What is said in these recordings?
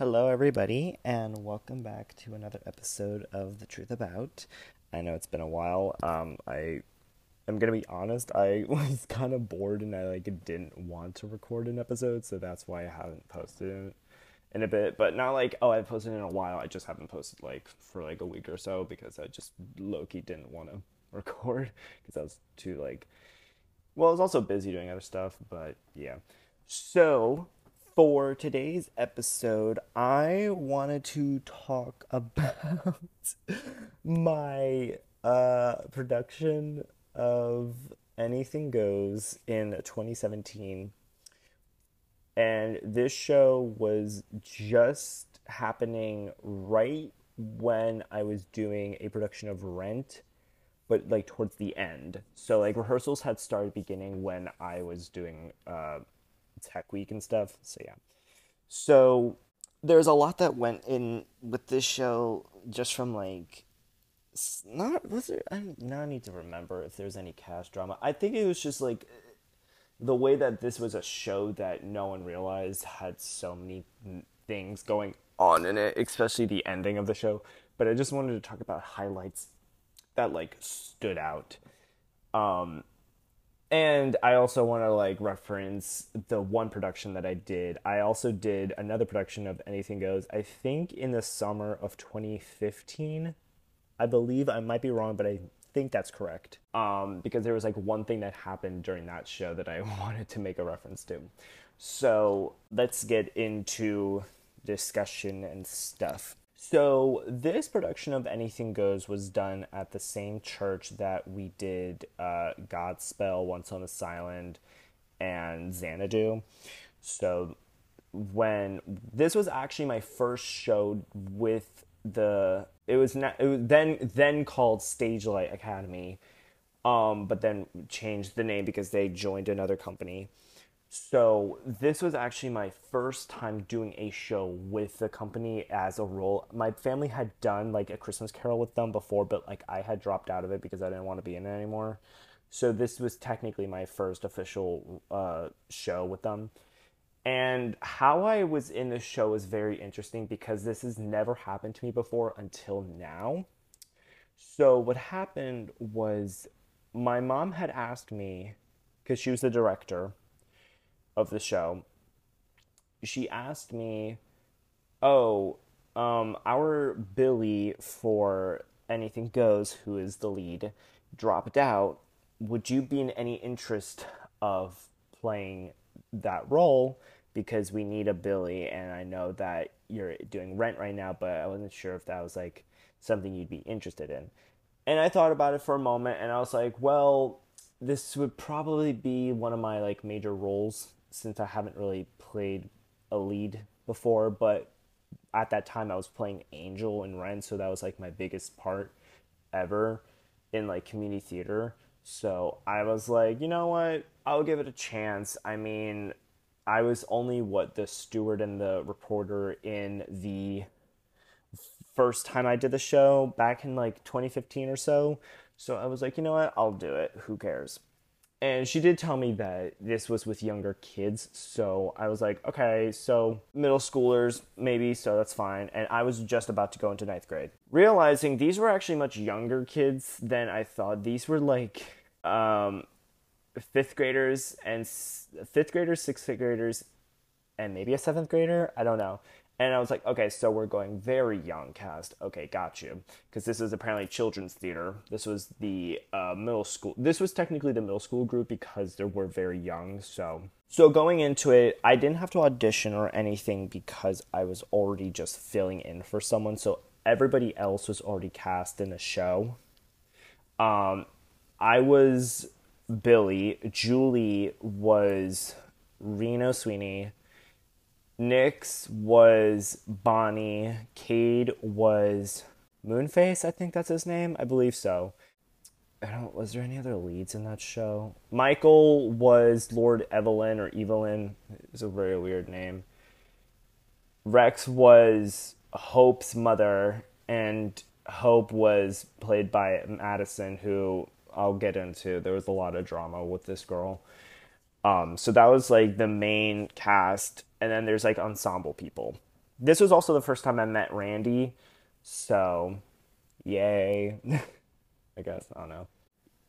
Hello, everybody, and welcome back to another episode of The Truth About. I know it's been a while. Um, I am gonna be honest. I was kind of bored, and I like didn't want to record an episode, so that's why I haven't posted it in a bit. But not like oh, I've posted in a while. I just haven't posted like for like a week or so because I just Loki didn't want to record because I was too like. Well, I was also busy doing other stuff, but yeah. So for today's episode, I wanted to talk about my uh, production of Anything Goes in 2017. And this show was just happening right when I was doing a production of Rent, but like towards the end. So, like, rehearsals had started beginning when I was doing. Uh, tech week and stuff. So yeah. So there's a lot that went in with this show just from like not was there I now I need to remember if there's any cast drama. I think it was just like the way that this was a show that no one realized had so many things going on in it, especially the ending of the show. But I just wanted to talk about highlights that like stood out. Um and I also want to like reference the one production that I did. I also did another production of Anything Goes. I think in the summer of 2015. I believe I might be wrong, but I think that's correct. Um, because there was like one thing that happened during that show that I wanted to make a reference to. So let's get into discussion and stuff. So this production of Anything Goes was done at the same church that we did uh, Godspell, Once on This Island, and Xanadu. So when this was actually my first show with the it was it was then then called Stagelight Academy, um, but then changed the name because they joined another company. So this was actually my first time doing a show with the company as a role. My family had done like a Christmas Carol with them before, but like I had dropped out of it because I didn't want to be in it anymore. So this was technically my first official uh, show with them. And how I was in this show was very interesting because this has never happened to me before until now. So what happened was my mom had asked me because she was the director of the show, she asked me, "Oh, um, our Billy for Anything Goes, who is the lead, dropped out. Would you be in any interest of playing that role? Because we need a Billy, and I know that you're doing Rent right now, but I wasn't sure if that was like something you'd be interested in." And I thought about it for a moment, and I was like, "Well." This would probably be one of my like major roles since I haven't really played a lead before, but at that time I was playing Angel and Rent, so that was like my biggest part ever in like community theater. So I was like, you know what? I'll give it a chance. I mean, I was only what the steward and the reporter in the first time I did the show back in like 2015 or so. So I was like, you know what? I'll do it. Who cares? And she did tell me that this was with younger kids. So i was like okay so middle schoolers maybe so that's fine. And i was just about to go into ninth grade. Realizing these were actually much younger kids than i thought. These were like um, fifth graders and fifth graders sixth graders and maybe a seventh grader? I don't know and I was like, okay, so we're going very young cast. Okay, got you. Because this is apparently children's theater. This was the uh, middle school. This was technically the middle school group because they were very young. So, so going into it, I didn't have to audition or anything because I was already just filling in for someone. So everybody else was already cast in the show. Um, I was Billy. Julie was Reno Sweeney. Nyx was Bonnie. Cade was Moonface, I think that's his name. I believe so. I don't was there any other leads in that show? Michael was Lord Evelyn or Evelyn. It's a very weird name. Rex was Hope's mother and Hope was played by Madison who I'll get into. There was a lot of drama with this girl. Um, so that was like the main cast, and then there's like ensemble people. this was also the first time I met Randy, so yay. I guess, I don't know.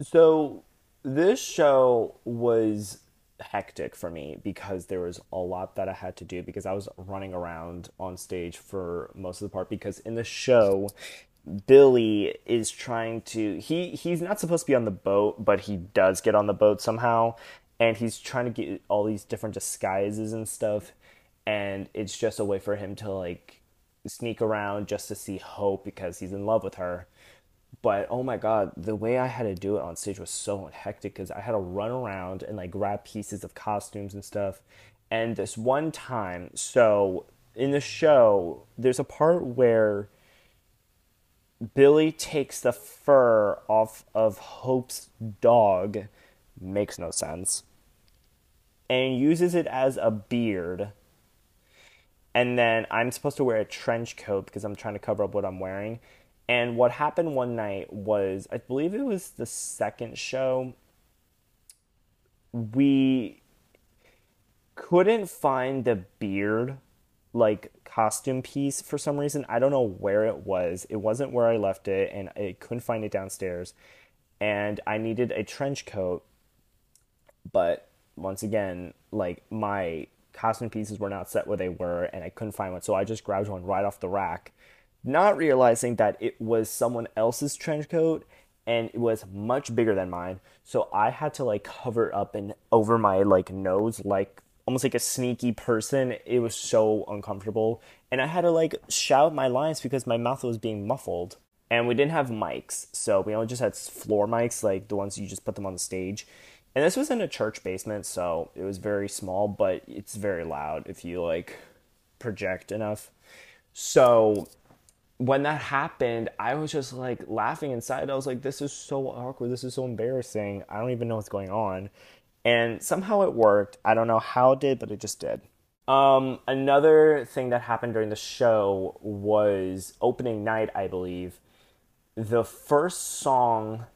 So this show was hectic for me because there was a lot that I had to do because I was running around on stage for most of the part because in the show Billy is trying to he he's not supposed to be on the boat but he does get on the boat somehow and he's trying to get all these different disguises and stuff and it's just a way for him to like sneak around just to see Hope because he's in love with her. But oh my god the way i had to do it on stage was so hectic because i had to run around and like grab pieces of costumes and stuff. And this one time so in the show there's a part where billy takes the fur off of hope's dog makes no sense and uses it as a beard and then i'm supposed to wear a trench coat because i'm trying to cover up what i'm wearing and what happened one night was, I believe it was the second show, we couldn't find the beard like costume piece for some reason. I don't know where it was. It wasn't where I left it and I couldn't find it downstairs. And I needed a trench coat. But once again, like my costume pieces were not set where they were and I couldn't find one. So I just grabbed one right off the rack not realizing that it was someone else's trench coat and it was much bigger than mine. So I had to like cover up and over my like nose like almost like a sneaky person. It was so uncomfortable. And I had to like shout my lines because my mouth was being muffled. And we didn't have mics, so we only just had floor mics, like the ones you just put them on the stage. And this was in a church basement, so it was very small, but it's very loud if you like project enough. So when that happened, I was just like laughing inside. I was like, this is so awkward. This is so embarrassing. I don't even know what's going on. And somehow it worked. I don't know how it did, but it just did. Um, another thing that happened during the show was opening night, I believe. The first song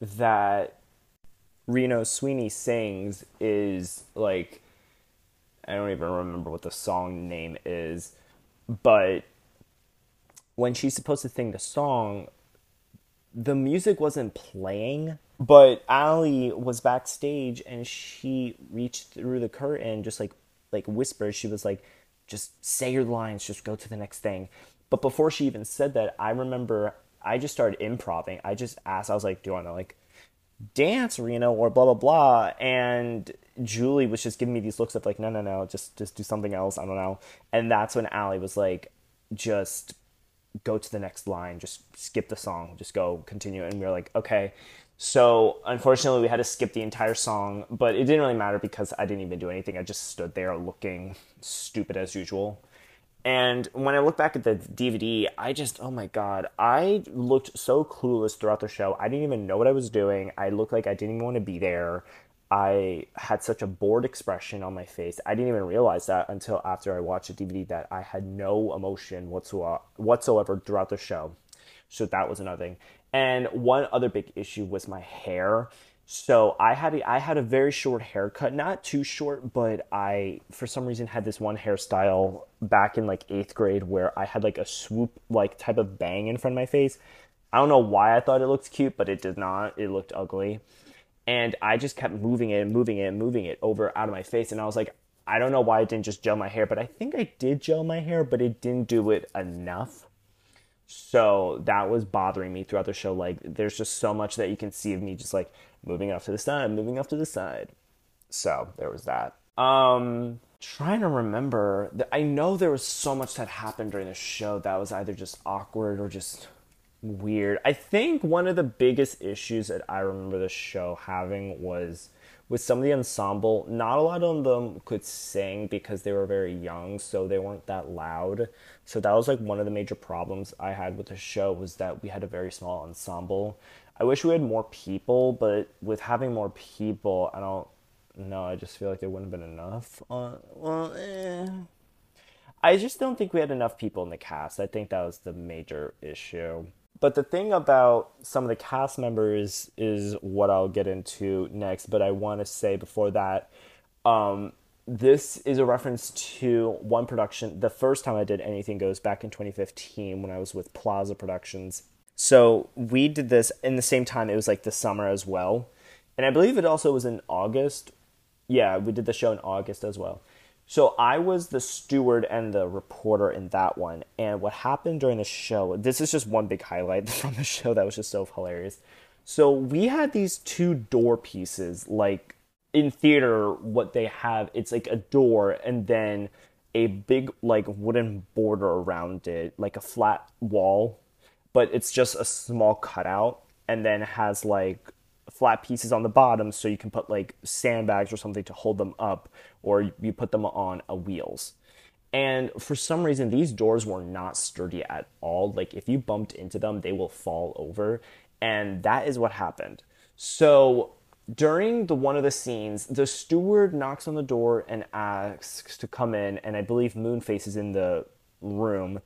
that Reno Sweeney sings is like, I don't even remember what the song name is, but when she's supposed to sing the song, the music wasn't playing, but Allie was backstage and she reached through the curtain, just like like whispered. She was like, "Just say your lines. Just go to the next thing." But before she even said that, I remember I just started improvising. I just asked. I was like, "Do you want to like dance, Reno, or blah blah blah?" And Julie was just giving me these looks of like, "No, no, no, just just do something else." I don't know. And that's when Allie was like, "Just go to the next line, just skip the song, just go continue. And we were like, okay. So unfortunately, we had to skip the entire song, but it didn't really matter because I didn't even do anything. I just stood there looking stupid as usual. And when I look back at the DVD, I just, oh my God, I looked so clueless throughout the show. I didn't even know what I was doing. I looked like I didn't even want to be there. I had such a bored expression on my face. I didn't even realize that until after I watched the DVD that I had no emotion whatsoever, whatsoever throughout the show. So that was another thing. And one other big issue was my hair. So I had a, I had a very short haircut, not too short, but I for some reason had this one hairstyle back in like eighth grade where I had like a swoop like type of bang in front of my face. I don't know why I thought it looked cute, but it did not. It looked ugly and I just kept moving it and moving it and moving it over out of my face. And I was like, I don't know why I didn't just gel my hair, but I think I did gel my hair, but it didn't do it enough. So that was bothering me throughout the show. Like, there's just so much that you can see of me just like moving off to the side, moving off to the side. So there was that. Um, trying to remember. I know there was so much that happened during the show that was either just awkward or just weird. I think one of the biggest issues that I remember the show having was with some of the ensemble. Not a lot of them could sing because they were very young, so they weren't that loud. So that was like one of the major problems I had with the show was that we had a very small ensemble. I wish we had more people, but with having more people, I don't know. I just feel like there wouldn't have been enough. Uh, well, eh. I just don't think we had enough people in the cast. I think that was the major issue. But the thing about some of the cast members is what I'll get into next. But I want to say before that, um, this is a reference to one production. The first time I did Anything Goes back in 2015 when I was with Plaza Productions. So we did this in the same time. It was like the summer as well. And I believe it also was in August. Yeah, we did the show in August as well. So I was the steward and the reporter in that one. And what happened during the show, this is just one big highlight from the show that was just so hilarious. So we had these two door pieces, like in theater, what they have, it's like a door and then a big like wooden border around it, like a flat wall, but it's just a small cutout and then has like flat pieces on the bottom so you can put like sandbags or something to hold them up or you put them on wheels. And for some reason, these doors were not sturdy at all. Like, if you bumped into them, they will fall over. And that is what happened. So, during the one of the scenes, the steward knocks on the door and asks to come in, and I believe Moonface is in the room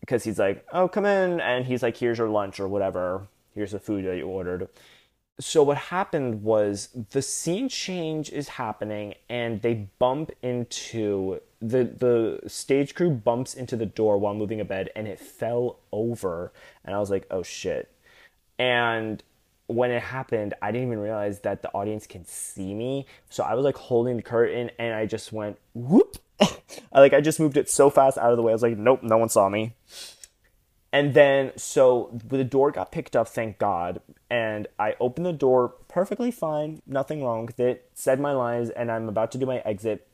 because he's like, "Oh, come in," and he's like, "Here's your lunch or whatever. Here's the food that you ordered." So what happened was the scene change is happening, and they bump into the the stage crew bumps into the door while moving a bed, and it fell over, and I was like, "Oh shit!" And when it happened, I didn't even realize that the audience can see me. So I was like holding the curtain and I just went whoop. I, like I just moved it so fast out of the way. I was like, nope, no one saw me. And then so the door got picked up, thank God. And I opened the door perfectly fine, nothing wrong with it, said my lines, and I'm about to do my exit.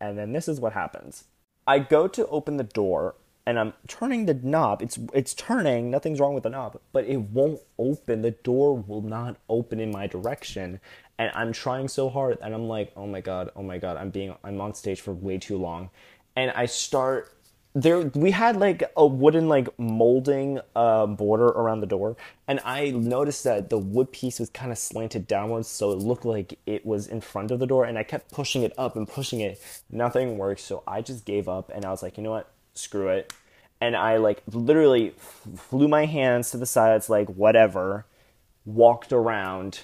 And then this is what happens. I go to open the door and I'm turning the knob. It's it's turning, nothing's wrong with the knob, but it won't open. The door will not open in my direction. And I'm trying so hard and I'm like, "Oh my god, oh my god, I'm being I'm on stage for way too long." And I start there we had like a wooden like molding uh, border around the door and i noticed that the wood piece was kind of slanted downwards so it looked like it was in front of the door and i kept pushing it up and pushing it nothing worked so i just gave up and i was like you know what screw it. And I like literally flew my hands to the sides, like whatever, walked around,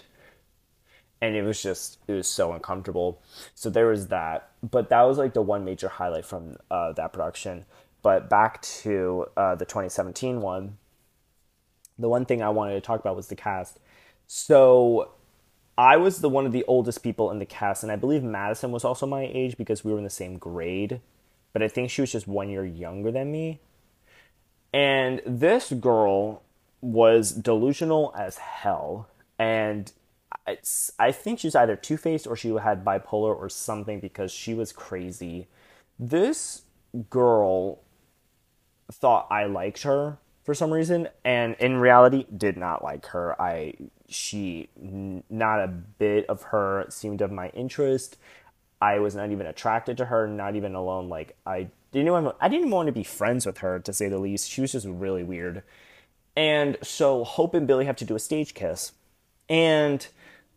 and it was just, it was so uncomfortable. So there was that. But that was like the one major highlight from uh, that production. But back to uh, the 2017 one, the one thing I wanted to talk about was the cast. So I was the one of the oldest people in the cast, and I believe Madison was also my age because we were in the same grade but I think she was just one year younger than me. And this girl was delusional as hell. And I think she's either two faced or she had bipolar or something because she was crazy. This girl thought I liked her for some reason and in reality did not like her i she not a bit of her seemed of my interest I was not even attracted to her, not even alone. Like I didn't even I didn't want to be friends with her to say the least. She was just really weird. And so Hope and Billy have to do a stage kiss. And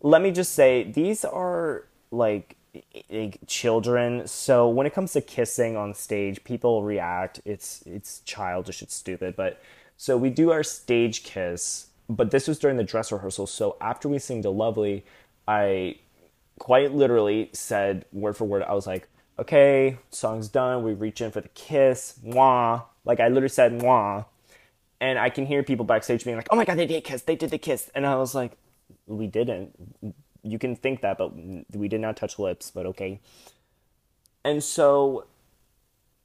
let me just say, these are like, like children. So when it comes to kissing on stage, people react. It's it's childish, it's stupid. But so we do our stage kiss, but this was during the dress rehearsal. So after we sing De-Lovely, I quite literally said word for word, I was like, okay, song's done. We reach in for the kiss. Mwah. Like I literally said mwah. And I can hear people backstage being like, oh my God, they did kiss. They did the kiss. And I was like, we didn't. You can think that, but we did not touch lips, but okay. And so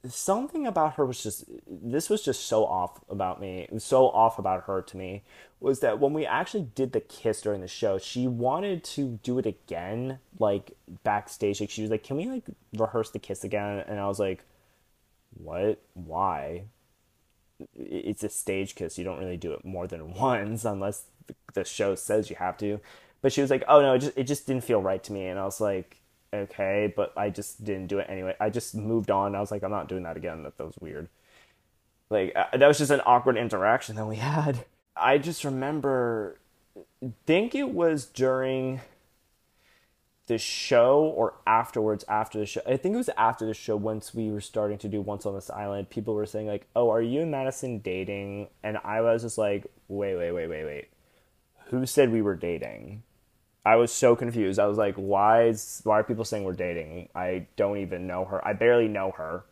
something about her was just this was just so off about me so off about her to me was that when we actually did the kiss during the show she wanted to do it again like backstage. Like she was like can we like rehearse the kiss again? And i was like what? Why? It's a stage kiss. You don't really do it more than once unless the show says you have to but she was like oh no it just, it just didn't feel right to me and i was like okay, but I just didn't do it anyway. I just moved on. I was like, I'm not doing that again. That, that was weird. Like, uh, that was just an awkward interaction that we had. I just remember, think it was during the show or afterwards after the show. I think it was after the show once we were starting to do Once on This Island. People were saying, like, oh, are you and Madison dating? And I was just like, wait, wait, wait, wait, wait. Who said we were dating? I was so confused. I was like, why is why are people saying we're dating? I don't even know her. I barely know her.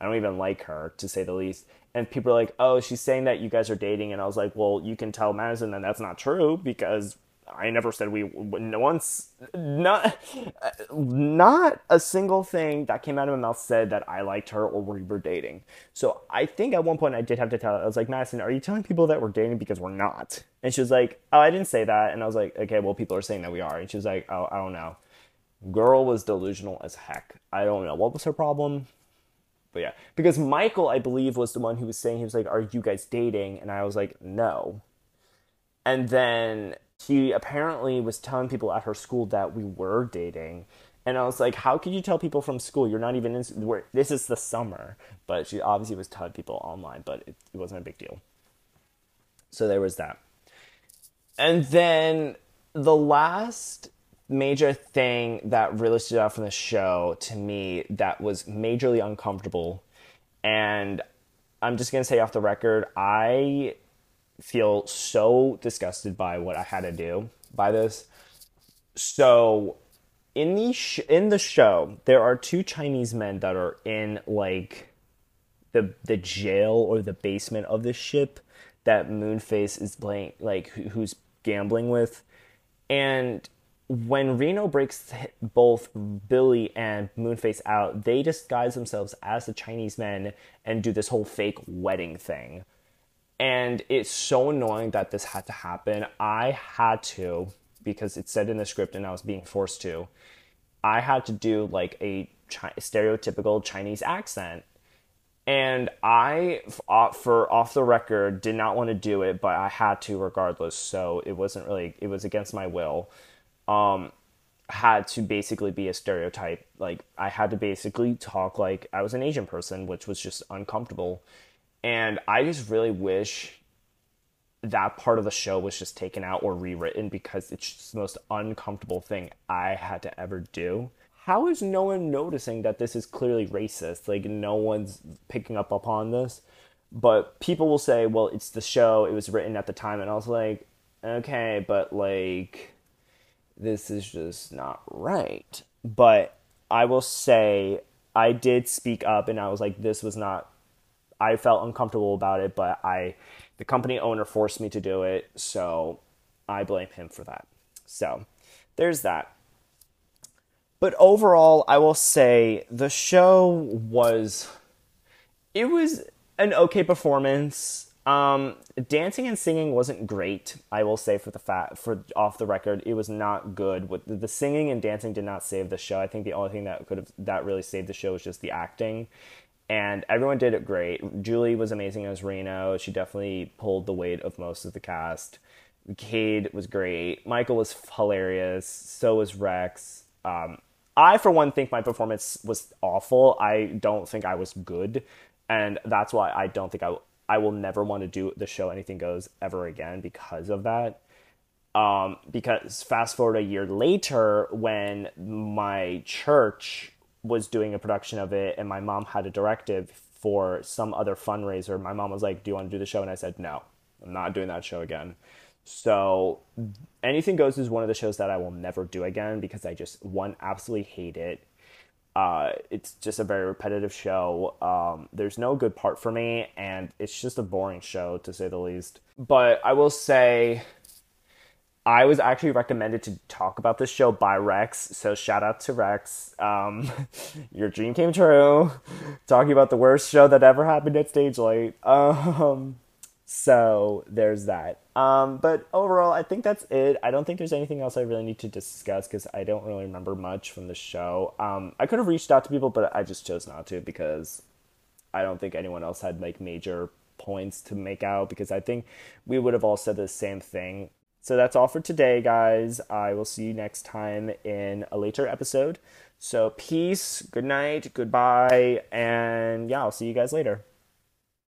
I don't even like her to say the least. And people are like, "Oh, she's saying that you guys are dating." And I was like, "Well, you can tell Madison that that's not true because I never said we no once not not a single thing that came out of my mouth said that I liked her or we were dating. So I think at one point I did have to tell her, I was like, Madison, are you telling people that we're dating because we're not? And she was like, Oh, I didn't say that. And I was like, Okay, well people are saying that we are. And she was like, Oh, I don't know. Girl was delusional as heck. I don't know what was her problem. But yeah, because Michael, I believe, was the one who was saying he was like, "Are you guys dating?" And I was like, "No." And then he apparently was telling people at her school that we were dating. And I was like, how could you tell people from school? You're not even in, this is the summer. But she obviously was telling people online, but it, it wasn't a big deal. So there was that. And then the last major thing that really stood out from the show to me that was majorly uncomfortable, and I'm just gonna say off the record, I feel so disgusted by what I had to do by this. So in the sh- in the show, there are two Chinese men that are in like the the jail or the basement of the ship that Moonface is playing like who's gambling with, and when Reno breaks both Billy and Moonface out, they disguise themselves as the Chinese men and do this whole fake wedding thing and it's so annoying that this had to happen. I had to, because it said in the script and I was being forced to, I had to do like a chi- stereotypical Chinese accent. And I, uh, for off the record, did not want to do it, but I had to regardless. So it wasn't really, it was against my will. Um, had to basically be a stereotype. Like I had to basically talk like I was an Asian person, which was just uncomfortable. And I just really wish that part of the show was just taken out or rewritten because it's just the most uncomfortable thing I had to ever do. How is no one noticing that this is clearly racist? Like, no one's picking up upon this. But people will say, well, it's the show, it was written at the time. And I was like, okay, but like, this is just not right. But I will say, I did speak up and I was like, this was not I felt uncomfortable about it, but I the company owner forced me to do it, so I blame him for that. So, there's that. But overall, I will say the show was it was an okay performance. Um, dancing and singing wasn't great. I will say for the fat for off the record, it was not good. With the singing and dancing did not save the show. I think the only thing that could have that really saved the show was just the acting and everyone did it great. Julie was amazing as Reno. She definitely pulled the weight of most of the cast. Cade was great. Michael was hilarious. So was Rex. Um, I, for one, think my performance was awful. I don't think I was good, and that's why I don't think I I will never want to do the show Anything Goes ever again because of that. Um, because fast forward a year later, when my church was doing a production of it and my mom had a directive for some other fundraiser. My mom was like, Do you want to do the show? And I said, No, I'm not doing that show again. So Anything Goes is one of the shows that I will never do again because I just, one, absolutely hate it. Uh, it's just a very repetitive show. Um, there's no good part for me, and it's just a boring show to say the least. But I will say, I was actually recommended to talk about this show by Rex, so shout out to Rex. Um, your dream came true. Talking about the worst show that ever happened at Stagelight. Um, so there's that. Um, but overall, I think that's it. I don't think there's anything else I really need to discuss because I don't really remember much from the show. Um, I could have reached out to people, but I just chose not to because I don't think anyone else had like major points to make out because I think we would have all said the same thing so that's all for today, guys. I will see you next time in a later episode. So peace, good night, goodbye, and yeah, I'll see you guys later.